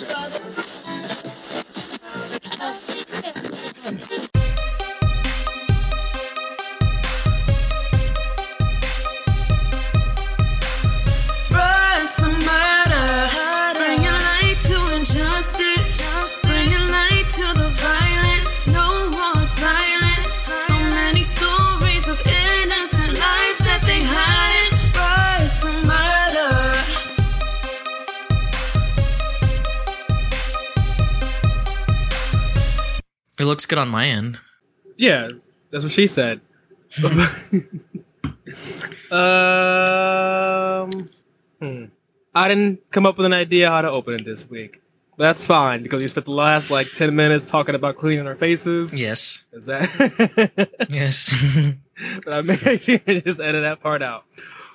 Rise looks good on my end. Yeah, that's what she said. um, hmm. I didn't come up with an idea how to open it this week. But that's fine because you spent the last like ten minutes talking about cleaning our faces. Yes. Is that? Yes. but I made sure to just edit that part out.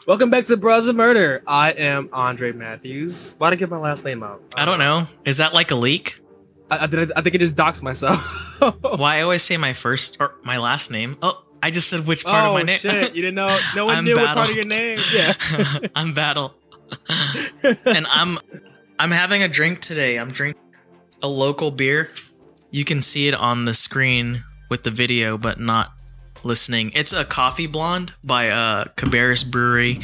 Welcome back to Bros of Murder. I am Andre Matthews. Why did I get my last name out? I don't know. Is that like a leak? I, I, I think I just doxed myself. Why I always say my first or my last name. Oh, I just said which part oh of my name. shit! You didn't know. No one I'm knew what part of your name. Yeah. I'm battle. and I'm I'm having a drink today. I'm drinking a local beer. You can see it on the screen with the video, but not listening. It's a coffee blonde by uh Cabarrus Brewery.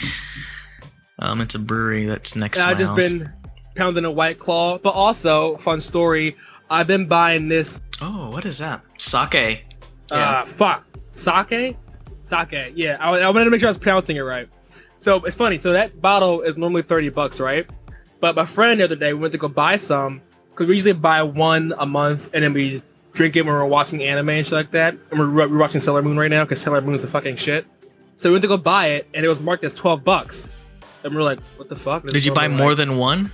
Um, it's a brewery that's next And to I've just house. been pounding a white claw. But also, fun story. I've been buying this. Oh, what is that? Sake. Uh, fuck sake, sake. Yeah, I, I wanted to make sure I was pronouncing it right. So it's funny. So that bottle is normally thirty bucks, right? But my friend the other day we went to go buy some because we usually buy one a month and then we drink it when we're watching anime and shit like that. And we're, we're watching Sailor Moon right now because Sailor Moon's the fucking shit. So we went to go buy it and it was marked as twelve bucks. And we're like, what the fuck? Did you buy more like- than one?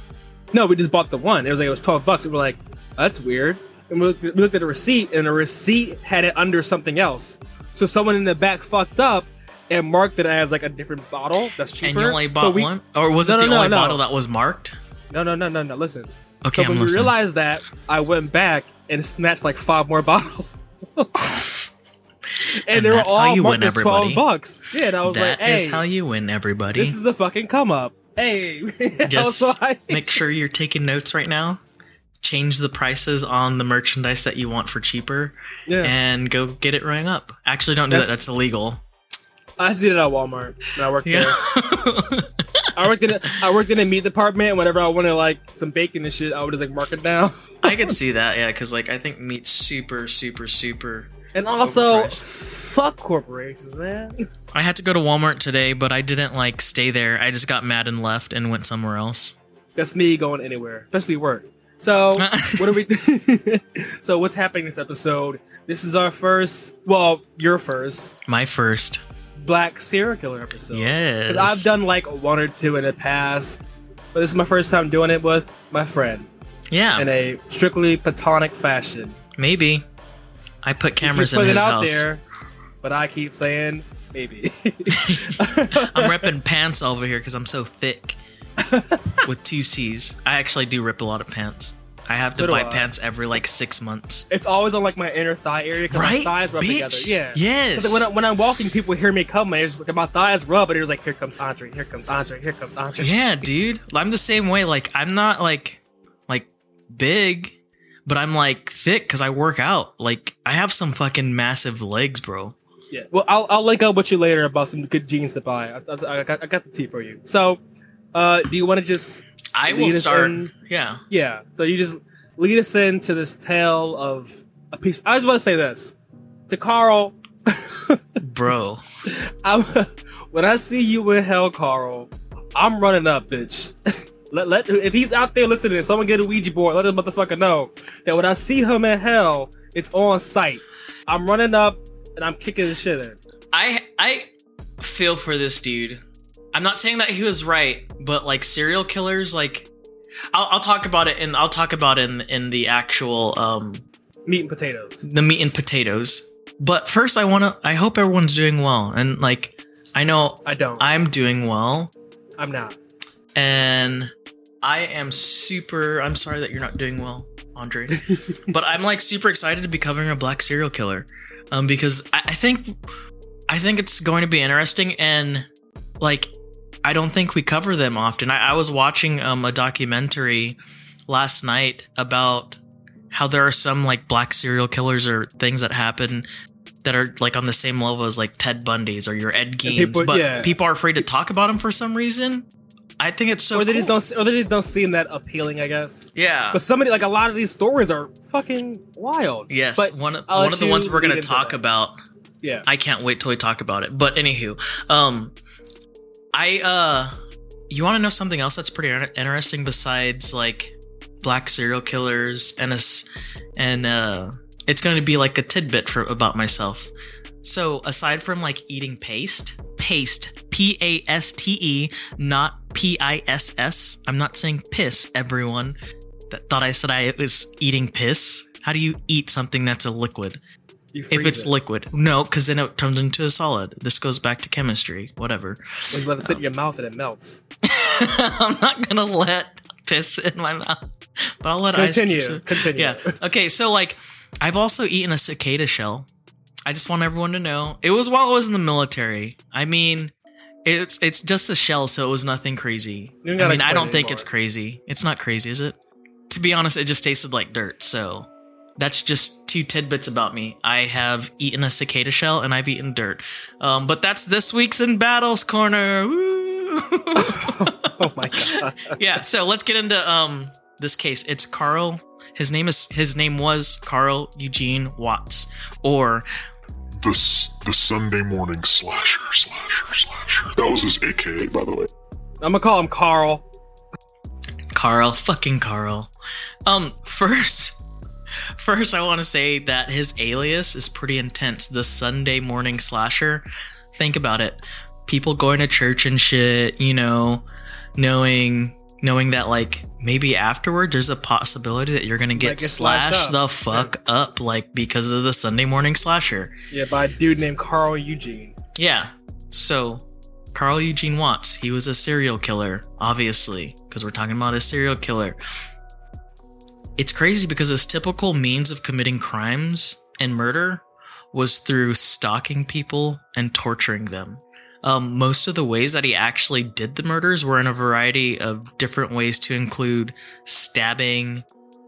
no, we just bought the one. It was like it was twelve bucks. We were like, that's weird. And we looked, at, we looked at the receipt, and the receipt had it under something else. So someone in the back fucked up and marked it as like a different bottle that's cheaper. And you only bought so we, one? Or was No, it the no, only no. bottle that was marked? No, no, no, no, no. Listen. Okay, so I'm when we listening. realized that, I went back and snatched like five more bottles. and, And they were all you win, twelve bucks. Yeah, and I was That like, is hey, how you win, everybody. this is a fucking come up. Hey, Just I- make sure you're taking notes right now. Change the prices on the merchandise that you want for cheaper, yeah. and go get it rang up. Actually, don't do That's- that. That's illegal. I just did it at Walmart when I worked Yeah. there. I worked in a, I worked in a meat department. Whenever I wanted like some bacon and shit, I would just like mark it down. I could see that. Yeah, because like I think meat's super, super, super. And also, Overpriced. fuck corporations, man. I had to go to Walmart today, but I didn't like stay there. I just got mad and left and went somewhere else. That's me going anywhere, especially work. So what are we? so what's happening this episode? This is our first, well, your first My first. black serial killer episode. Yes. I've done like one or two in the past, but this is my first time doing it with my friend Yeah, in a strictly platonic fashion. maybe. I put cameras in put his it out house. there, but I keep saying maybe. I'm ripping pants over here because I'm so thick with two C's. I actually do rip a lot of pants. I have to So buy pants every like six months. it's always on like my inner thigh area because Right, my thighs rub bitch? together. Yeah. Yes. When, I, when I'm walking, people hear me coming. It's like my thighs rub, and it was like, "Here comes Andre. Here comes Andre. Here comes Andre." Yeah, dude. I'm the same way. Like I'm not like like big, but I'm like thick because I work out. Like I have some fucking massive legs, bro. Yeah. Well, I'll, I'll link up with you later about some good jeans to buy. I, I, I, got, I got the tea for you. So, uh, do you want to just I will start. in. Yeah. yeah? So you just lead us into this tale of a piece. I just want to say this to Carl. Bro. I'm, when I see you in hell, Carl, I'm running up, bitch. let, let if he's out there listening, someone get a Ouija board. Let the motherfucker know that when I see him in hell, it's on sight. I'm running up and I'm kicking his shit in. I I feel for this dude. I'm not saying that he was right, but like serial killers, like I'll, I'll talk about it and I'll talk about it in in the actual um Meat and potatoes. the meat and potatoes. But first, I want to. I hope everyone's doing well, and like I know I don't. I'm doing well, I'm not. and I am super. I'm sorry that you're not doing well, Andre, but I'm like super excited to be covering a black serial killer, um, because I, I think I think it's going to be interesting, and like I don't think we cover them often. I, I was watching um a documentary last night about how there are some like black serial killers or things that happen that are like on the same level as like Ted Bundy's or your Ed Geins, people- but yeah. people are afraid to talk about them for some reason. I think it's so or they just don't, or they just don't seem that appealing, I guess. Yeah. But somebody like a lot of these stories are fucking wild. Yes, but one one of the ones we're gonna talk that. about. Yeah, I can't wait till we talk about it. But anywho, um, I uh, you want to know something else that's pretty interesting besides like black serial killers and and uh, it's going to be like a tidbit for about myself. So aside from like eating paste, paste, P A S T E, not P I S S. I'm not saying piss. Everyone that thought I said I was eating piss. How do you eat something that's a liquid? If it's it. liquid. No, because then it turns into a solid. This goes back to chemistry. Whatever. You let it sit in oh. your mouth and it melts. I'm not gonna let piss in my mouth, but I'll let Continue. ice cubes. Continue. Yeah. Okay. So like, I've also eaten a cicada shell. I just want everyone to know it was while I was in the military. I mean, it's it's just a shell, so it was nothing crazy. I mean, I don't think anymore. it's crazy. It's not crazy, is it? To be honest, it just tasted like dirt. So that's just two tidbits about me. I have eaten a cicada shell and I've eaten dirt. Um, but that's this week's in battles corner. Woo! Oh my god. yeah. So let's get into um this case. It's Carl. His name is his name was Carl Eugene Watts, or The, the Sunday morning slasher, slasher, slasher. That was his AKA, by the way. I'm gonna call him Carl. Carl, fucking Carl. Um, first, first, I want to say that his alias is pretty intense. The Sunday morning slasher. Think about it. People going to church and shit. You know, knowing knowing that like maybe afterward there's a possibility that you're gonna get get slashed slashed the fuck up like because of the Sunday morning slasher. Yeah, by a dude named Carl Eugene. Yeah. So, Carl Eugene Watts, he was a serial killer, obviously, because we're talking about a serial killer. It's crazy because his typical means of committing crimes and murder was through stalking people and torturing them. Um, most of the ways that he actually did the murders were in a variety of different ways to include stabbing,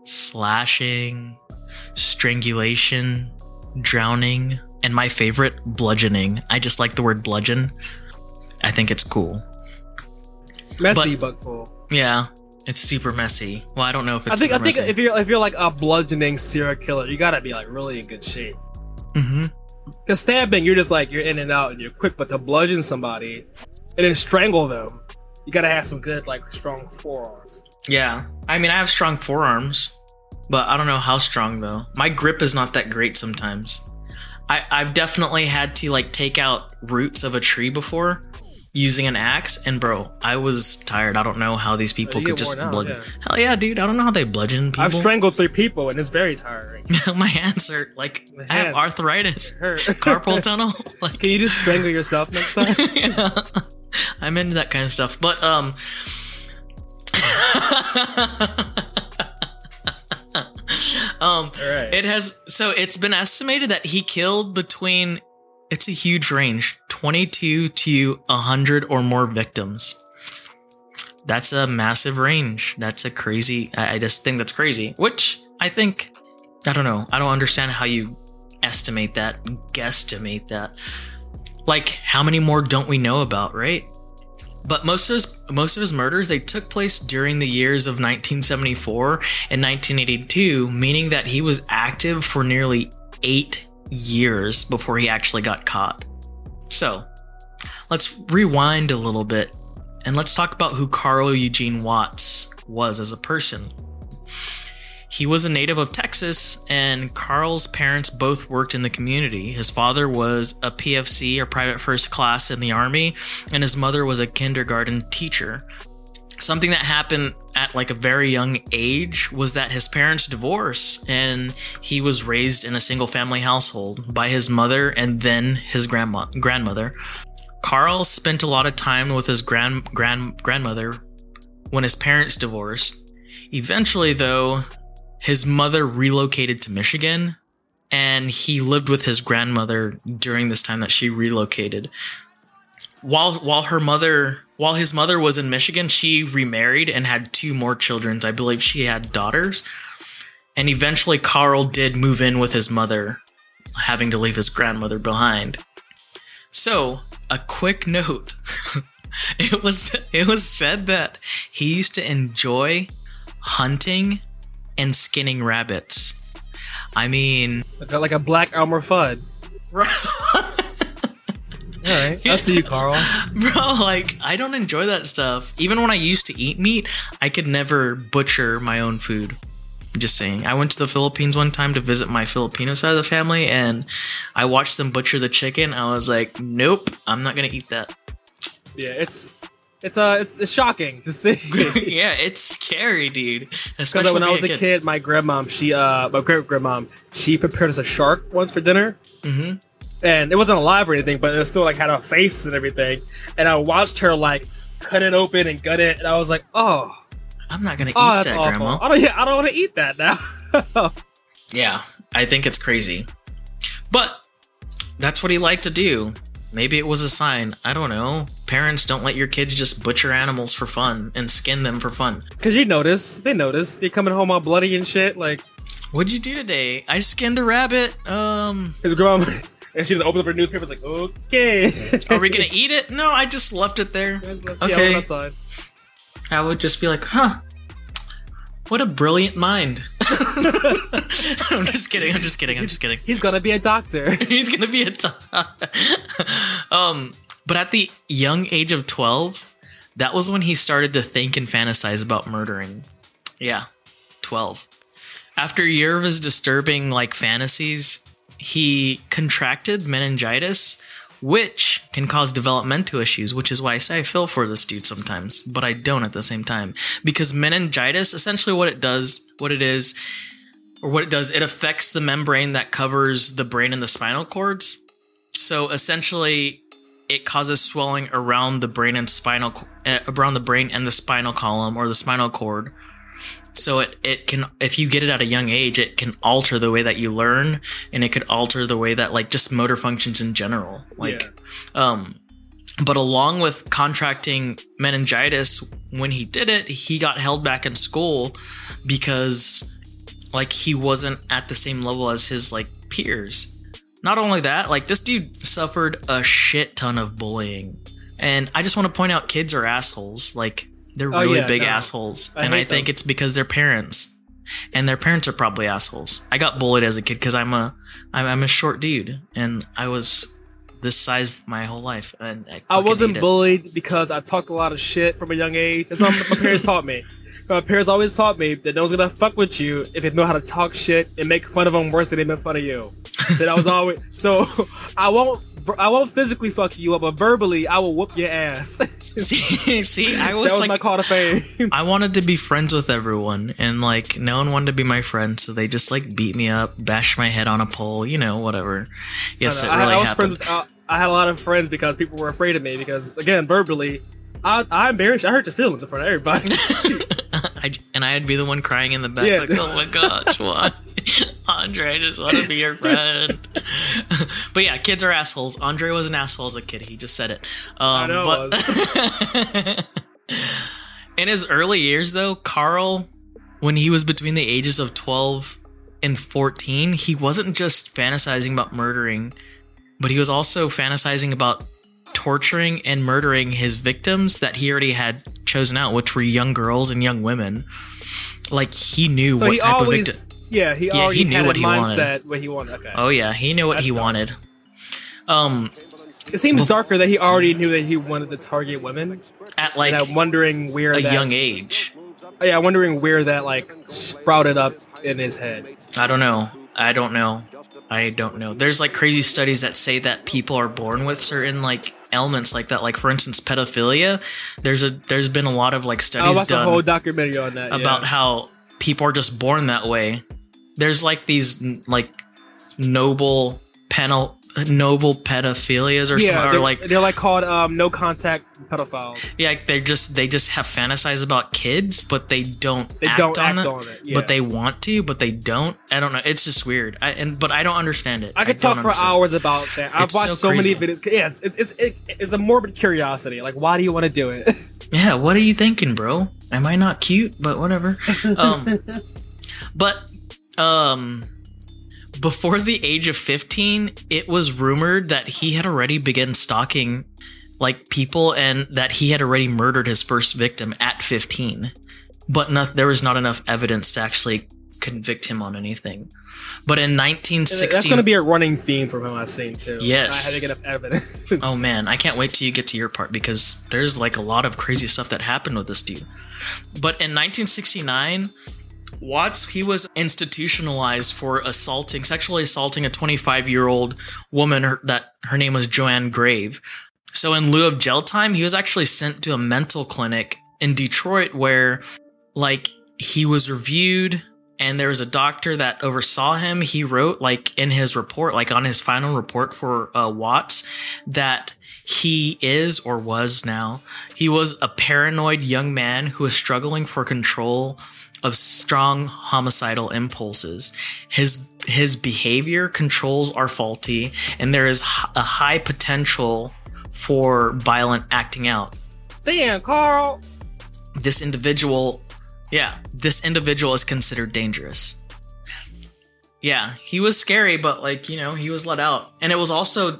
slashing, strangulation, drowning, and my favorite, bludgeoning. I just like the word bludgeon. I think it's cool. Messy But- but, cool. Yeah, it's super messy. Well, I don't know if it's I think I think messy. if you're if you're like a bludgeoning serial killer, you gotta be like really in good shape. Mm-hmm. Because stabbing, you're just like you're in and out and you're quick, but to bludgeon somebody and then strangle them, you gotta have some good like strong forearms. Yeah, I mean, I have strong forearms, but I don't know how strong though. My grip is not that great sometimes. I, I've definitely had to like take out roots of a tree before using an axe, and bro, I was tired. I don't know how these people you could just worn out, bludgeon. yeah. Hell yeah, dude! I don't know how they bludgeon people. I've strangled three people and it's very tiring. My hands hurt. Like My I have arthritis, Hurt. carpal tunnel. Like Can you just strangle yourself next time? yeah. I'm into that kind of stuff. But um Um Alright. it has so it's been estimated that he killed between it's a huge range, 22 to 100 or more victims. That's a massive range. That's a crazy I, just think that's crazy, which I think I don't know. I don't understand how you estimate that, guesstimate that like how many more don't we know about right but most of his most of his murders they took place during the years of 1974 and 1982 meaning that he was active for nearly eight years before he actually got caught so let's rewind a little bit and let's talk about who carl eugene watts was as a person he was a native of Texas, and Carl's parents both worked in the community. His father was a PFC or private first class in the army, and his mother was a kindergarten teacher. Something that happened at like a very young age was that his parents divorced, and he was raised in a single family household by his mother and then his grandma grandmother. Carl spent a lot of time with his grand grand grandmother when his parents divorced. Eventually, though, his mother relocated to Michigan and he lived with his grandmother during this time that she relocated. while while her mother while his mother was in Michigan, she remarried and had two more children. I believe she had daughters. And eventually Carl did move in with his mother, having to leave his grandmother behind. So, a quick note. it was it was said that he used to enjoy hunting and skinning rabbits. I mean, Like a, black Elmer Fudd. All right, I'll see you, Carl. Bro, like I don't enjoy that stuff. Even when I used to eat meat, I could never butcher my own food. Just saying. I went to the Philippines one time to visit my Filipino side of the family and I watched them butcher the chicken. I was like, "Nope, I'm not going to eat that." Yeah, it's it's uh it's, it's shocking to see. yeah, it's scary, dude. Because Especially when I was a kid, my grandmom, she uh, my great grandmom, she prepared us a shark once for dinner, Mhm. And it wasn't alive or anything, but it still like had a face and everything. And I watched her like cut it open and gut it, and I was like, oh, I'm not going to eat oh, that's that, awful. grandma. I don't, yeah, I don't want to eat that now. Yeah, I think it's crazy. But that's what he liked to do. Maybe it was a sign. I don't know. Parents don't let your kids just butcher animals for fun and skin them for fun. Because you notice, they notice, they coming home all bloody and shit. Like What'd you do today? I skinned a rabbit. Um, his grandma, and she just opens up her newspaper, It's like, okay, are we gonna eat it? No, I just left it there. Yeah, Okay. I went outside. I would just be like, huh. What a brilliant mind. I'm just kidding. I'm just kidding. I'm just kidding. He's gonna be a doctor. He's gonna be a. T- um, but at the young age of twelve, that was when he started to think and fantasize about murdering. Yeah, twelve. After a year of his disturbing like fantasies, he contracted meningitis, which can cause developmental issues. Which is why I say I feel for this dude sometimes, but I don't at the same time because meningitis, essentially, what it does, what it is, or what it does, it affects the membrane that covers the brain and the spinal cords. So essentially, it causes swelling around the brain and spinal uh, around the brain and the spinal column or the spinal cord. So it it can if you get it at a young age, it can alter the way that you learn, and it could alter the way that like just motor functions in general. Like, um, but along with contracting meningitis, when he did it, he got held back in school because like he wasn't at the same level as his like peers. Not only that, like this dude suffered a shit ton of bullying. And I just want to point out kids are assholes. Like they're Oh, really yeah, big no. assholes. I and I think them. it's because their parents and their parents are probably assholes. I got bullied as a kid because I'm a I'm, I'm a short dude and I was this size my whole life and I, I wasn't bullied because I talked a lot of shit from a young age. That's what my parents taught me. My parents always taught me that no one's gonna fuck with you if they know how to talk shit and make fun of them worse than they make fun of you. So that was always so. I won't. I won't physically fuck you up, but verbally, I will whoop your ass. see, see, I was, was like my call to fame. I wanted to be friends with everyone, and like no one wanted to be my friend, so they just like beat me up, bash my head on a pole, you know, whatever. Yes, I, it know. I- really I was happened. friends. With, I, I had a lot of friends because people were afraid of me because again, verbally, I, I embarrassed. I hurt your feelings in front of everybody. I, and I'd be the one crying in the back, Yeah. like, "Oh my gosh, why, Andre? I just want to be your friend." but yeah, kids are assholes. Andre was an asshole as a kid. He just said it. Um, I know. but in his early years, though, Carl, when he was between the ages of twelve and fourteen, he wasn't just fantasizing about murdering, but he was also fantasizing about torturing and murdering his victims that he already had chosen out, which were young girls and young women. Like he knew so what he type of victim. yeah, he Yeah, already he knew had what he wanted. what he wanted. Okay. Oh yeah, he knew what That's he dope. wanted. Um, It seems darker that he already knew that he wanted to target women. at like and I'm wondering where a that, young age. Yeah, I'm wondering where that like sprouted up in his head. I don't know. I don't know. I don't know. There's like crazy studies that say that people are born with certain like ailments like that. Like for instance, pedophilia. There's a there's been a lot of like studies watched a done whole documentary on that. about yeah. how people are just born that way. There's like these like noble penal noble pedophilias or yeah, something, they're or like they're like called um, no contact pedophiles. yeah, they just they just have fantasize about kids, but they don't They act don't on act it, on it, yeah. but they want to, but they don't. I don't know. It's just weird. I, and but I don't understand it. I could don't talk for understand. hours about that. I've It's watched so so, many videos. Yeah, it's it's, it's it's a morbid curiosity. Like, why do you want to do it? Yeah, what are you thinking, bro? Am I not cute? But whatever. Um, but um, before the age of fifteen, it was rumored that he had already begun stalking like people, and that he had already murdered his first victim at fifteen. But not, there was not enough evidence to actually convict him on anything. But in nineteen That's going to be a running theme from him. I've seen too. Yes. I had to get enough evidence. Oh man, I can't wait till you get to your part because there's like a lot of crazy stuff that happened with this dude. But in 1969, Watts he was institutionalized for assaulting, sexually assaulting a 25 year old woman her, that her name was Joanne Grave. So in lieu of jail time, he was actually sent to a mental clinic in Detroit where like he was reviewed and there was a doctor that oversaw him he wrote like in his report like on his final report for uh, watts that he is or was now he was a paranoid young man who was struggling for control of strong homicidal impulses. His his behavior controls are faulty and there is a high potential for violent acting out. Damn, Carl. this individual yeah this individual is considered dangerous. Yeah he was scary but like you know he was let out. And it was also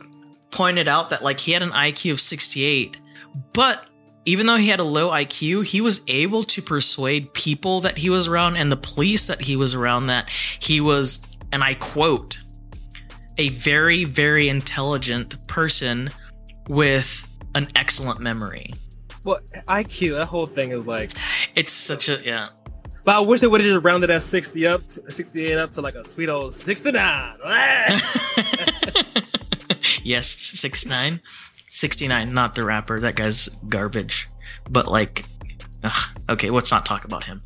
pointed out that like he had an iq of 68 but even though he had a low iq he was able to persuade people that he was around and the police that he was around that he was and i quote a very very intelligent person with an excellent memory Well, IQ. That whole thing is like. it's such a yeah But I wish they would have just rounded that sixty up, to, sixty-eight up to like a sweet old sixty-nine. yes, six nine, 69, not the rapper. That guy's garbage. But like, ugh, okay, let's not talk about him.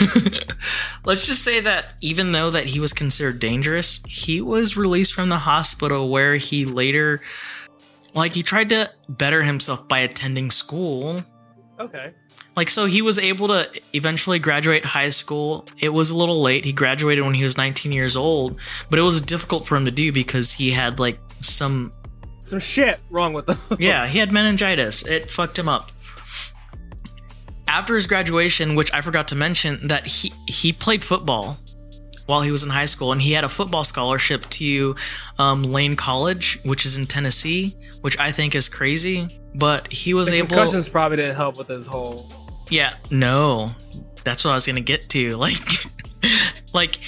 let's just say that even though that he was considered dangerous, he was released from the hospital where he later, like, he tried to better himself by attending school. okay. Like, so he was able to eventually graduate high school. It was a little late. He graduated when he was 19 years old, but it was difficult for him to do because he had like some Some shit wrong with them. yeah, he had meningitis. It fucked him up. After his graduation, which I forgot to mention, that he he played football while he was in high school, and he had a football scholarship to um, Lane College, which is in Tennessee, which I think is crazy. But he was The able. concussions probably didn't help with his whole. Yeah, no, that's what I was gonna get to. Like, like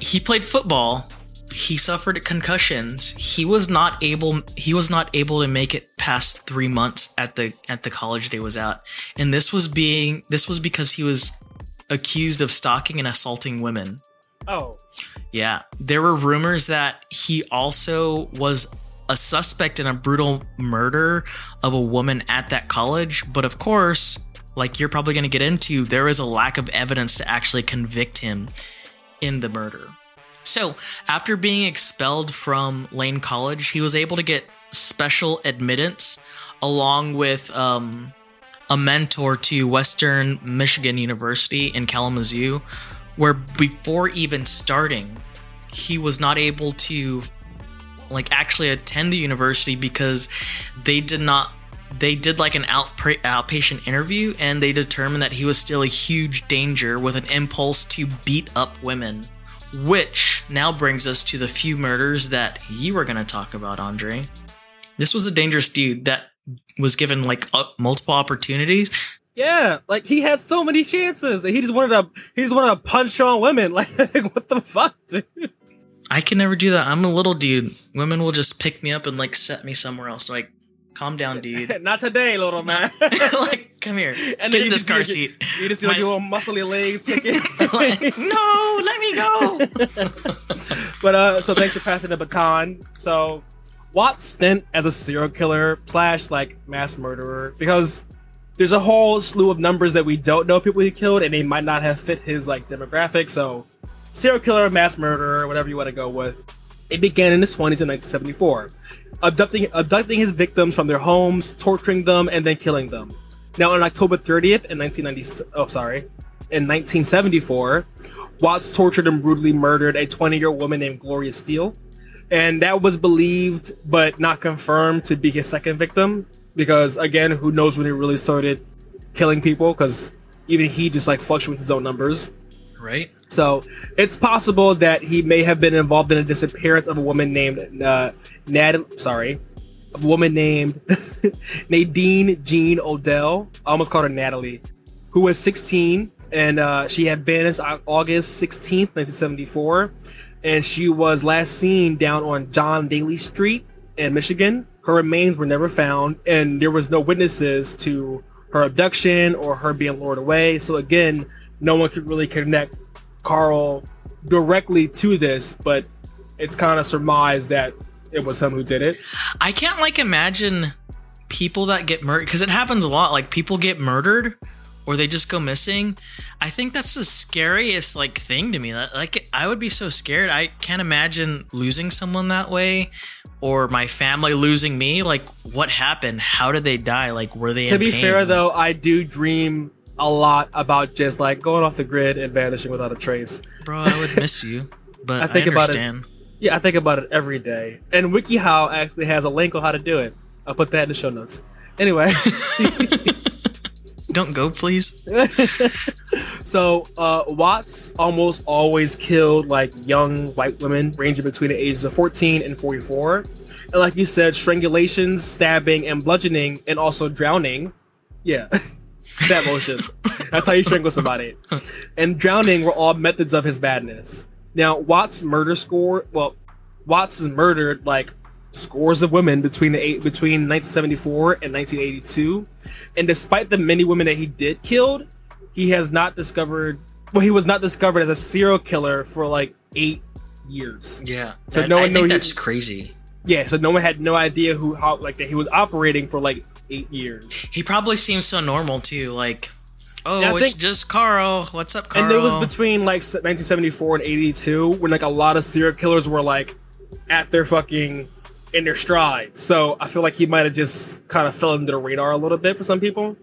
he played football. He suffered concussions. He was not able. He was not able to make it past three months at the at the college that he was at, and this was being this was because he was accused of stalking and assaulting women. Oh, Yeah, there were rumors that he also was a suspect in a brutal murder of a woman at that college, but of course, like you're probably going to get into, there is a lack of evidence to actually convict him in the murder. So, after being expelled from Lane College, he was able to get special admittance along with um, a mentor to Western Michigan University in Kalamazoo, where before even starting, he was not able to like actually attend the university because they did not they did like an outpra- outpatient interview and they determined that he was still a huge danger with an impulse to beat up women which now brings us to the few murders that you were going to talk about andre this was a dangerous dude that was given like uh, multiple opportunities yeah. Like he had so many chances, and he just wanted to. He just wanted to punch on women. Like, what the fuck, dude? i can never do that i'm a little dude women will just pick me up and like set me somewhere else like calm down dude Not today, little man. like come here And get in this car seat You just see like My- your little muscly legs kicking. Like, no, let me go. But uh, so thanks for passing the baton. So Watt's stint as a serial killer slash like mass murderer because there's a whole slew of numbers that we don't know people he killed and they might not have fit his like demographic. So serial killer, mass murderer, whatever you want to go with. It began in his 20s in 1974, abducting abducting his victims from their homes, torturing them, and then killing them. Now, on October 30th in 1990, oh sorry, in 1974, Watts tortured and brutally murdered a 20-year-old woman named Gloria Steele, and that was believed but not confirmed to be his second victim because again, who knows when he really started killing people? Because even he just like fluctuates his own numbers. Right? So it's possible that he may have been involved in a disappearance of a woman named uh, Nad. Sorry, a woman named Nadine Jean Odell. I almost called her Natalie, who was 16 and uh, she had vanished on August 16th, 1974, and she was last seen down on John Daly Street in Michigan. Her remains were never found, and there was no witnesses to her abduction or her being lured away. So again, no one could really connect Carl directly to this, but it's kind of surmised that it was him who did it. I can't like imagine people that get murdered because it happens a lot. Like people get murdered or they just go missing. I think that's the scariest like thing to me. Like I would be so scared. I can't imagine losing someone that way or my family losing me. Like what happened? How did they die? Like were they To be pain? fair, though, I do dream a lot about just like going off the grid and vanishing without a trace. Bro, I would miss you. But I I, think about it. understand. Yeah, I think about it every day. And WikiHow actually has a link on how to do it. I'll put that in the show notes. Anyway, Don't go, please. so uh, Watts almost always killed like young white women ranging between the ages of 14 and 44. And like you said, strangulations, stabbing, and bludgeoning, and also drowning. Yeah, that motion. That's how you strangle somebody. And drowning were all methods of his madness. Now, Watts' murder score, well, Watts has murdered like scores of women between the eight, between 1974 and 1982. And despite the many women that he did killed, he has not discovered. Well, he was not discovered as a serial killer for like eight years. Yeah. So That- no I one think knew- that's crazy. Yeah, so no one had no idea who how like that he was operating for like eight years. He probably seems so normal too. Like, oh, Yeah, it's think- just Carl. What's up, Carl? And it was between like 1974 and 82 when like a lot of serial killers were like at their fucking in their stride. So I feel like he might have just kind of fell under the radar a little bit for some people.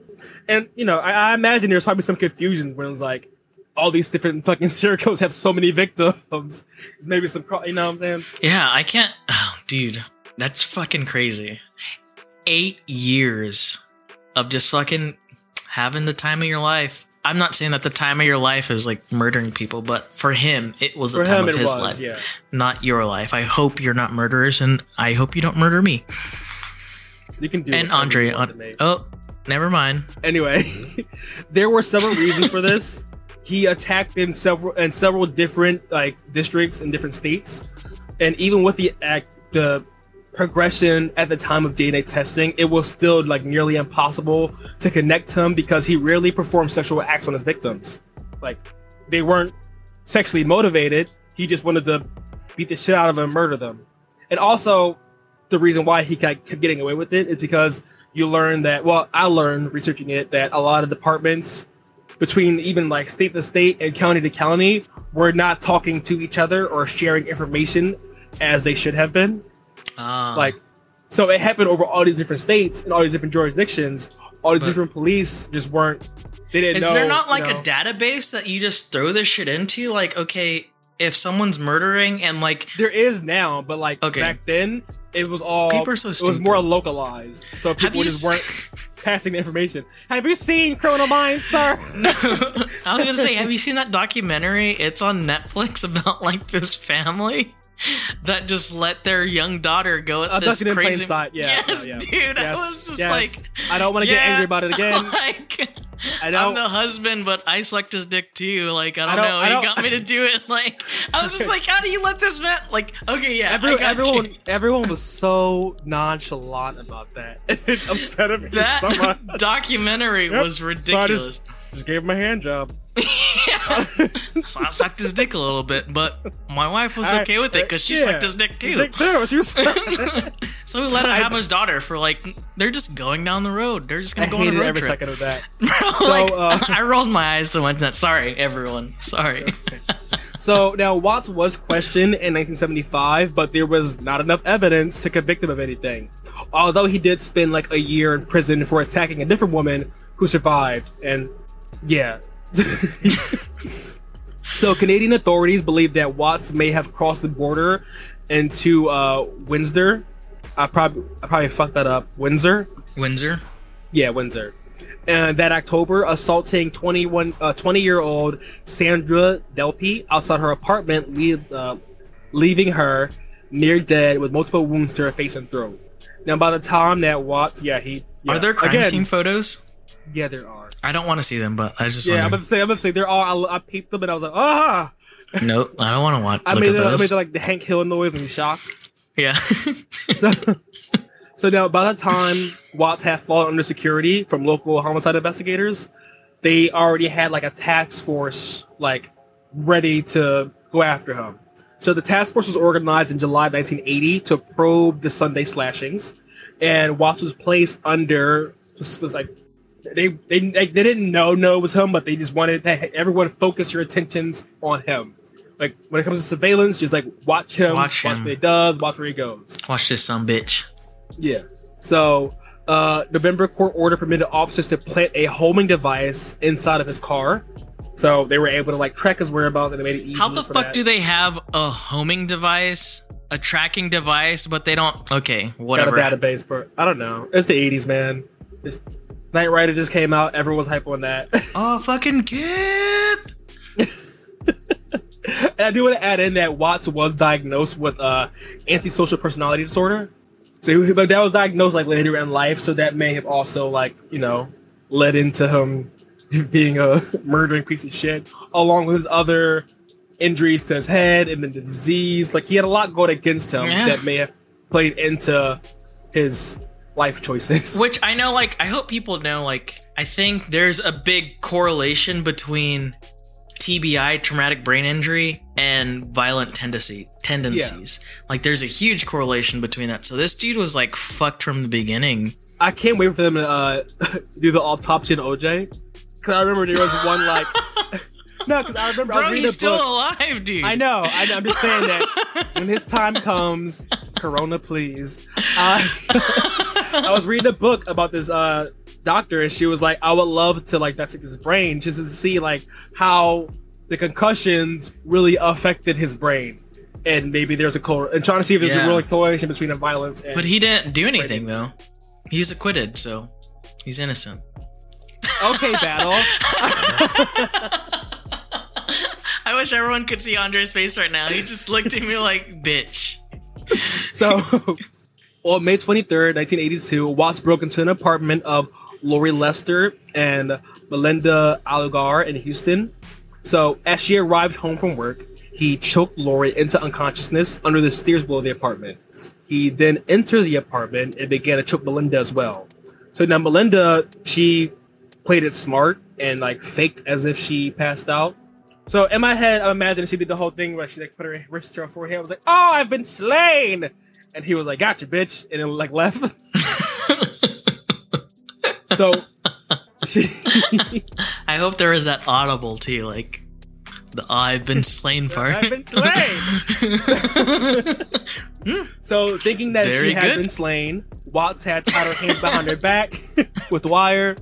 And you know, I, I imagine there's probably some confusion when it's like all these different fucking serial killers have so many victims. Maybe some, you know what I'm saying? Yeah, I can't. Oh, dude, that's fucking crazy. Eight years of just fucking having the time of your life. I'm not saying that the time of your life is like murdering people, but for him, it was the For time of his was, life, yeah. not your life. I hope you're not murderers, and I hope you don't murder me. You can do and Andre, want uh, on, oh, never mind. Anyway, there were several reasons for this. He attacked in several in several different like districts in different states, and even with the act the progression at the time of DNA testing, it was still like nearly impossible to connect him because he rarely performed sexual acts on his victims. Like they weren't sexually motivated. He just wanted to beat the shit out of them and murder them. And also, the reason why he kept kept getting away with it is because you learn that. Well, I learned researching it that a lot of departments between even like state to state and county to county were not talking to each other or sharing information as they should have been. Uh, Like, so it happened over all these different states and all these different jurisdictions. All the different police just weren't. They didn't Is know. there not you like know. a database that you just throw this shit into? Like, okay, if someone's murdering and like, There is now, but like Okay. back then, it was all People are so stupid. it was more localized, so people just weren't passing the information. Have you seen Criminal Minds, sir? No, I was gonna say, have you seen that documentary? It's on Netflix about like this family that just let their young daughter go at this in plain crazy. sight. Yeah, yes, yeah, yeah. dude. I was just yes. like, I don't want to get angry about it again. Like, I I'm don't. the husband, but I sucked his dick too. Like, I don't, don't- know. I he don't- got me to do it. Like, I was just like, how do you let this man? Like, okay, yeah, Every, I everyone, you. everyone was so nonchalant about that. It upset me That so much. documentary Yep. was So I ridiculous. just, just gave him a hand job. So I sucked his dick a little bit, but my wife was I- okay with it because she yeah. sucked his dick too. Dick too. She was. So we let him I have his daughter for like they're just going down the road. They're just gonna go on a road every trip. second of that. like, uh, I rolled my eyes and went, "That sorry, everyone, sorry." So now Watts was questioned in 1975, but there was not enough evidence to convict him of anything. Although he did spend like a year in prison for attacking a different woman who survived, and yeah. so Canadian authorities believe that Watts may have crossed the border into uh, Windsor. I probably I probably fucked that up. Windsor. Windsor. Yeah, Windsor. And that October, assaulting 21, uh, 20 year old Sandra Dalpe outside her apartment, uh, leaving her near dead with multiple wounds to her face and throat. Now, by the time that Watts, yeah, he. Yeah, Are there crime again, scene photos? Yeah, there are. I don't want to see them, but I was just Yeah, I'm gonna say, I'm gonna say, there are. I, I peeped them and I was like, ah! Nope, I don't want to watch. I made, the, I made the, like the Hank Hill noise when he's shocked. yeah. So, so now by the time Watts had fallen under security from local homicide investigators, they already had like a task force like ready to go after him. So the task force was organized in July 1980 to probe the Sunday slashings, and Watts was placed under was, was like they, they they didn't know no it was him, but they just wanted to everyone focus your attentions on him. Like when it comes to surveillance, just like watch him, Watch watch him. what he does, watch where he goes. Watch this, some bitch. Yeah. So, uh, November court order permitted officers to plant a homing device inside of his car. So they were able to like track his whereabouts and it made it easy. How the fuck that. do they have a homing device, a tracking device, but they don't? Okay, got a whatever. database for? I don't know. It's the '80s, man. It's, Knight Rider just came out. Everyone's hype on that. Oh, fucking Kip! and I do want to add in that Watts was diagnosed with uh, antisocial personality disorder. So, he- but that was diagnosed like later in life. So that may have also like you know led into him being a murdering piece of shit, along with his other injuries to his head and then the disease. Like he had a lot going against him Yeah. that may have played into his life choices. Which I know, like, I hope people know, like, I think there's a big correlation between TBI, traumatic brain injury, and violent tendency tendencies. Like, there's a huge correlation between that. So this dude was like fucked from the beginning. I can't wait for them to uh, do the autopsy on OJ. Because I remember there was one like. no, because I remember I was Bro, reading he's still book. alive, dude. I know. I know. I'm just saying that when his time comes, Corona, please. Uh, I was reading a book about this uh, doctor, and she was like, "I would love to like dissect his brain just to see like how the concussions really affected his brain, and maybe there's a cor and trying to see if there's Yeah. a real correlation between the violence and." But he didn't do anything, though. He's acquitted, so he's innocent. okay, battle. I wish everyone could see Andre's face right now. He just looked at me like, bitch. So, on May 23rd, 1982, Watts broke into an apartment of Lori Lister and Melinda Aguilar in Houston. So, as she arrived home from work, he choked Lori into unconsciousness under the stairs below the apartment. He then entered the apartment and began to choke Melinda as well. So now Melinda, she played it smart and like faked as if she passed out. So in my head, I'm imagining she did the whole thing where she like put her wrist to her forehead. I was like, "Oh, I've been slain," and he was like, "Gotcha, bitch," and then like left. so she, I hope there is that audible too, like the I've been slain part. I've been slain. Hmm. so thinking that Very she had good. been slain, Watts had tied her hands behind her back with wire,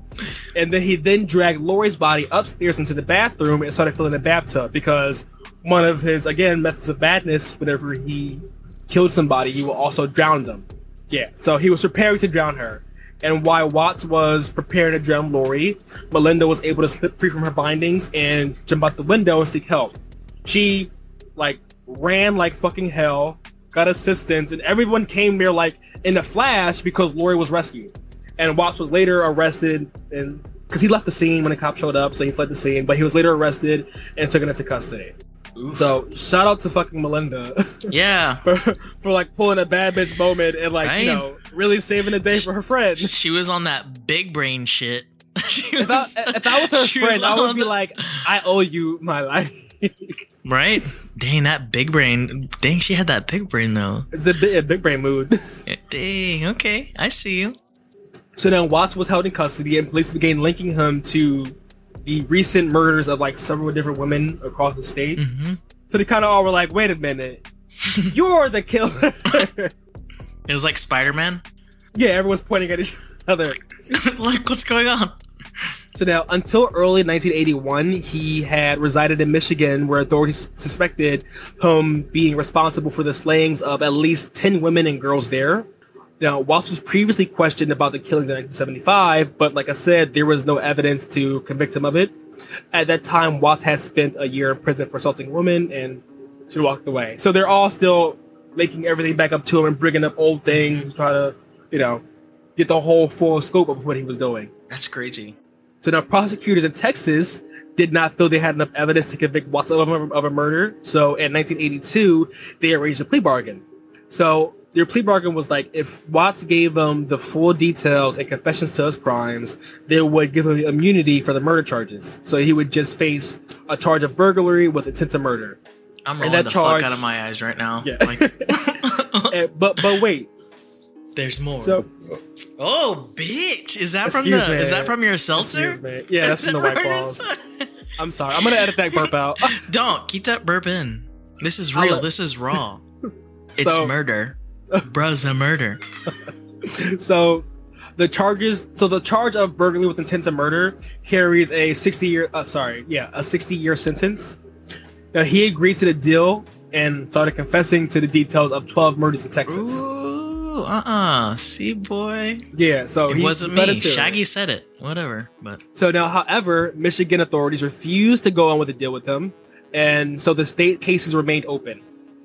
and then he then dragged Lori's body upstairs into the bathroom and started filling the bathtub because one of his again methods of madness, whenever he killed somebody, he will also drown them. Yeah, so he was preparing to drown her. And while Watts was preparing to drown Lori, Melinda was able to slip free from her bindings and jump out the window and seek help. She like ran like fucking hell, got assistance, and everyone came there like in a flash because Lori was rescued. And Watts was later arrested and because he left the scene when the cops showed up, so he fled the scene, but he was later arrested and taken into custody. So shout out to fucking Melinda yeah. for, for like pulling a bad bitch moment and like you know really saving the day for her friend. She was on that big brain shit. If I, was- if I was her she was friend, I would be the- like, I owe you my life. right? Dang, that big brain. Dang, she had that big brain though. it's a big, a big brain mood. Dang, okay. I see you. So then Watts was held in custody and police began linking him to the recent murders of like several different women across the state. Mm-hmm. So they kind of all were like, "Wait a minute, you're the killer." It was like Spider Man. yeah, everyone's pointing at each other. like, what's going on? So now, until early 1981, he had resided in Michigan, where authorities suspected him being responsible for the slayings of at least 10 women and girls there. Now, Watts was previously questioned about the killings in 1975, but like I said, there was no evidence to convict him of it. At that time, Watts had spent a year in prison for assaulting a woman and she walked away. So they're all still making everything back up to him and bringing up old things, try to, you know, get the whole full scope of what he was doing. That's crazy. So now prosecutors in Texas did not feel they had enough evidence to convict Watts of a, of a murder. So in 1982, they arranged a plea bargain. So their plea bargain was like if Watts gave them the full details and confessions to his crimes, they would give him immunity for the murder charges. So he would just face a charge of burglary with intent to murder. I'm And rolling that the charge- fuck out of my eyes right now. Yeah. Like, Eh, but but wait, there's more. so oh, bitch! Is that from the? Is that from your seltzer? excuse me. Yeah, that's from the White Claws. I'm sorry. I'm gonna edit that burp out. Don't keep that burp in. This is real. let- this is raw. It's So- murder. Bruh's a murder. So the charges, so the charge of burglary with intent to murder carries a 60 year, uh, sorry, yeah, a 60 year sentence. Now he agreed to the deal and started confessing to the details of 12 murders in Texas. Ooh, uh, uh See, boy, Yeah, so it he wasn't me. it. Shaggy said it. Whatever. But So now, however, Michigan authorities refused to go on with the deal with him, and so the state cases remained open.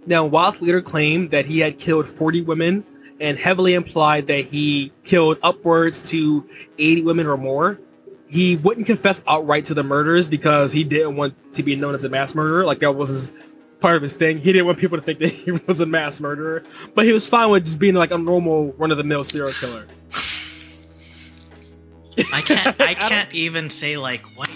Now, Watts later claimed that he had killed 40 women and heavily implied that he killed upwards to 80 women or more. He wouldn't confess outright to the murders because he didn't want to be known as a mass murderer. Like that was his part of his thing. He didn't want people to think that he was a mass murderer, but he was fine with just being like a normal run of the mill serial killer. I can't. I can't even say like white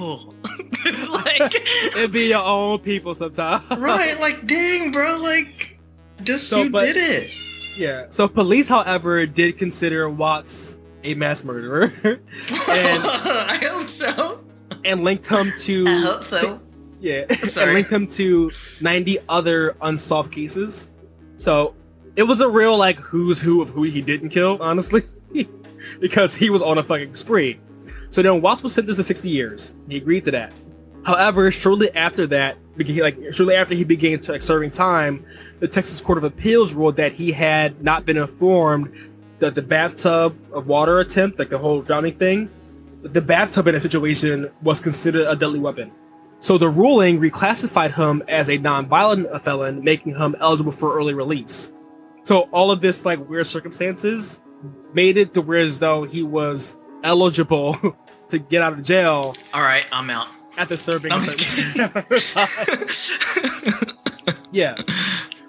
people. it's like It'd be your own people sometimes. right. Like dang, bro. Like just So, you but- did it. Yeah. So police, however, did consider Watts a mass murderer and I hope so. and linked him to I hope so. yeah, Sorry. and linked him to 90 other unsolved cases. So it was a real like who's who of who he didn't kill, honestly, because he was on a fucking spree. So then Watts was sentenced to 60 years. He agreed to that. However, shortly after that, like shortly after he began to, like, serving time, the Texas Court of Appeals ruled that he had not been informed that the bathtub of water attempt, like the whole drowning thing, the bathtub in that situation was considered a deadly weapon. So the ruling reclassified him as a non-violent felon, making him eligible for early release. So all of this like weird circumstances made it to where as though he was eligible to get out of jail All right, I'm out. after serving. I'm a just certain- yeah.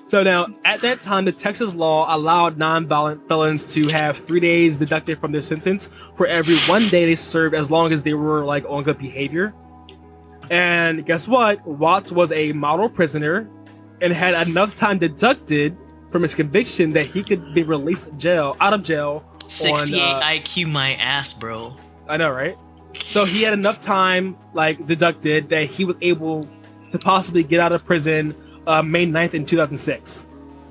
So now, at that time, the Texas law allowed non-violent felons to have three days deducted from their sentence for every one day they served, as long as they were like on good behavior. And guess what? Watts was a model prisoner and had enough time deducted from his conviction that he could be released jail out of jail. On, 68 uh, IQ my ass, bro. I know, right? So he had enough time, like deducted, that he was able to possibly get out of prison uh, May 9th in 2006.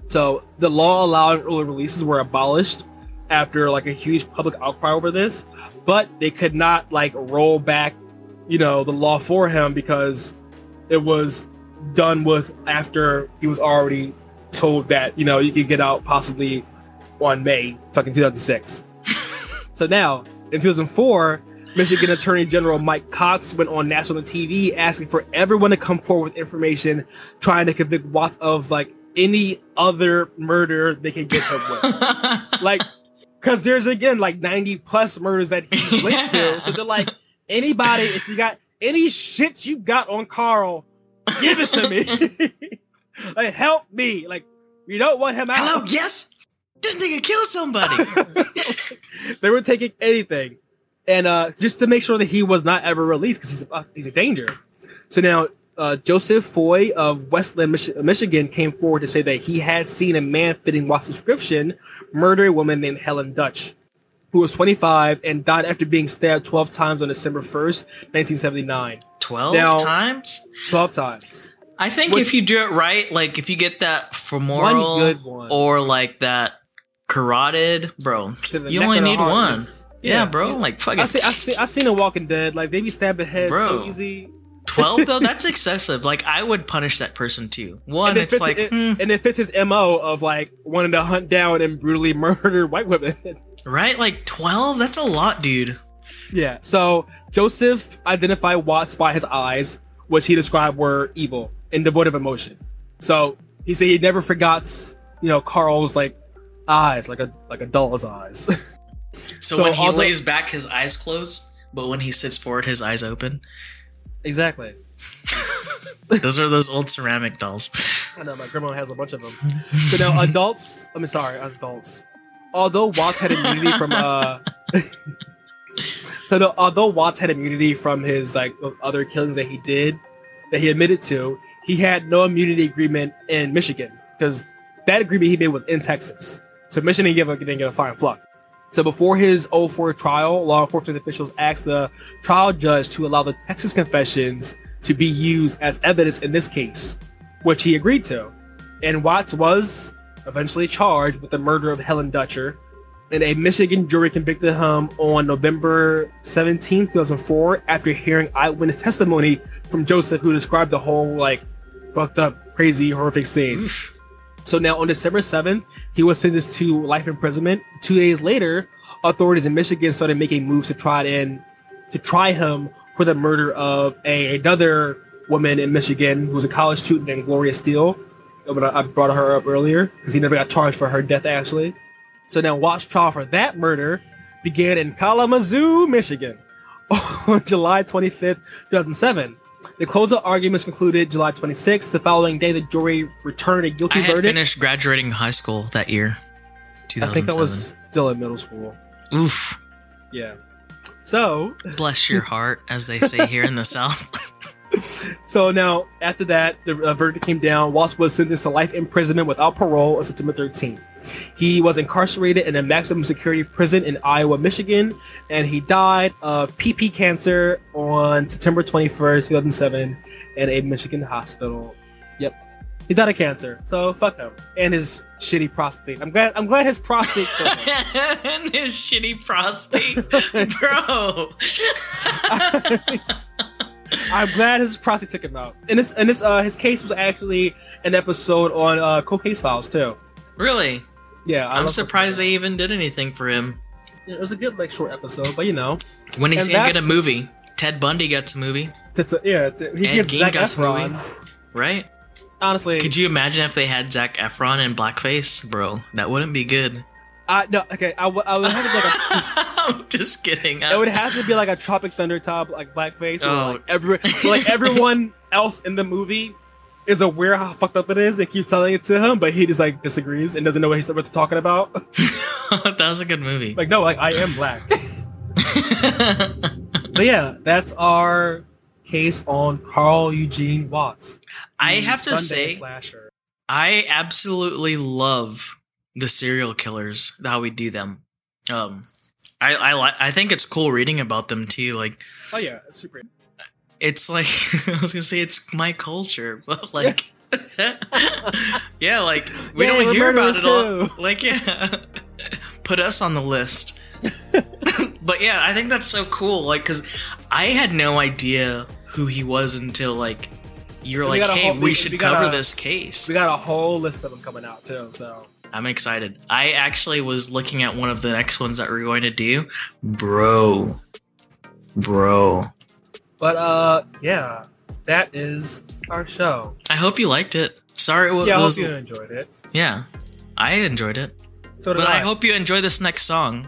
So the law allowing early releases were abolished after like a huge public outcry over this, but they could not like roll back, you know, the law for him because it was done with after he was already told that you know you could get out possibly on May fucking 2006. so now in 2004, Michigan Attorney General Mike Cox went on national TV asking for everyone to come forward with information trying to convict Watts of like any other murder they can get him with. like, because there's again like 90 plus murders that he's linked to. So they're like, anybody, if you got any shit you got on Carl, give it to me. like, help me. Like, we don't want him out. Hello, yes. This nigga killed somebody. they were taking anything, and uh, just to make sure that he was not ever released because he's a, he's a danger. So now uh, Joseph Foy of Westland, Mich- Michigan, came forward to say that he had seen a man fitting Watts' description murder a woman named Helen Dutcher, who was 25 and died after being stabbed 12 times on December 1st, 1979. 12 Now- times? 12 times. I think Which- if you do it right, like if you get that femoral good one. or like that carotid, bro, you only need one. Yeah, yeah. bro, like fucking I see, I see, I seen a Walking Dead. Like they be stabbing heads so easy. twelve though. That's excessive. Like I would punish that person too. One, it it's fits, like it, hmm, and it fits his mo of like wanting to hunt down and brutally murder white women. right, like twelve. That's a lot, dude. yeah. So Joseph identified Watts by his eyes, which he described were evil and devoid of emotion. So he said he never forgets, you know, Carl's like eyes, like a like a doll's eyes. So, So when he lays back, his eyes close, but when he sits forward, his eyes open. exactly. Those are those old ceramic dolls. I know my grandma has a bunch of them. So now adults, I mean, sorry, adults. Although Watts had immunity from, uh, so no, although Watts had immunity from his like other killings that he did, that he admitted to, he had no immunity agreement in Michigan because that agreement he made was in Texas. So Michigan didn't give a, didn't give a fine fuck. So before his 04 trial, law enforcement officials asked the trial judge to allow the Texas confessions to be used as evidence in this case, which he agreed to. And Watts was eventually charged with the murder of Helen Dutcher. And a Michigan jury convicted him on November 17, 2004, after hearing eyewitness testimony from Joseph, who described the whole, like, fucked up, crazy, horrific scene. So now on December 7th, he was sentenced to life imprisonment. Two days later, authorities in Michigan started making moves to try and to try him for the murder of a, another woman in Michigan who was a college student named Gloria Steele. I brought her up earlier because he never got charged for her death actually. So now Watt's trial for that murder began in Kalamazoo, Michigan on July 25th, 2007. The close of arguments concluded July 26th. The following day, the jury returned a guilty I had verdict. finished graduating high school that year. I 2007. think I was still in middle school. Oof. Yeah. So, Bless your heart, as they say here in the South. so now after that, the uh, verdict came down. Watts was sentenced to life imprisonment without parole on September 13th. He was incarcerated in a maximum security prison in Ionia, Michigan, and he died of PP cancer on September 21st, 2007, in a Michigan hospital. Yep. He died of cancer, so fuck him and his shitty prostate. I'm glad. I'm glad his prostate. him. and his shitty prostate. Bro. I'm glad his prostate took him out. And this and this uh his case was actually an episode on uh Cold Case Files too. Really? Yeah, I I'm surprised they even did anything for him. It was a good like short episode, but you know, When he's gonna get a movie. Ted Bundy gets a movie, that's a, yeah, th- he Ed gets Gein Zac some Efron. movie. right? Honestly, Could you imagine if they had Zac Efron in blackface? Bro, that wouldn't be good. I no okay. I would I would have to be like a, I'm just kidding. it would have to be like a Tropic Thunder top like blackface, Oh. like every like everyone else in the movie is aware how fucked up it is. They keep telling it to him, but he just like disagrees and doesn't know what he's what talking about. that was a good movie. like no, like I am black. But yeah, that's our case on Carl Eugene Watts. I have to Sunday say, slasher. I absolutely love the serial killers, how we do them. Um, I I li- I think it's cool reading about them too. Like Oh yeah, super. It's like I was gonna say it's my culture, but like. yeah, like we Yeah, don't hear about it all. Like, yeah, put us on the list. but yeah, I think that's so cool. Like, cause I had no idea who he was until like you're We like, hey, whole- we, we- should we cover a- this case. We got a whole list of them coming out too. So I'm excited. I actually was looking at one of the next ones that we're going to do, bro, bro. But uh, yeah, that is our show. I hope you liked it. Sorry, it wa- Yeah, I hope you enjoyed it. yeah. I enjoyed it, So did but I hope you enjoy this next song,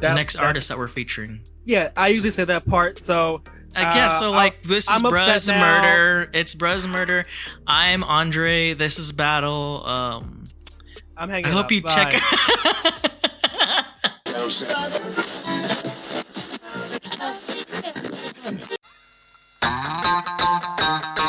the next artist that we're featuring. Yeah, I usually say that part. So I guess uh, so. Like this is I'm upset Bruz now. Murder. It's Bruz Murder. I'm Andre. This is Battle. Um, I'm hanging. Out. I hope up. you Bye. check. Thank you.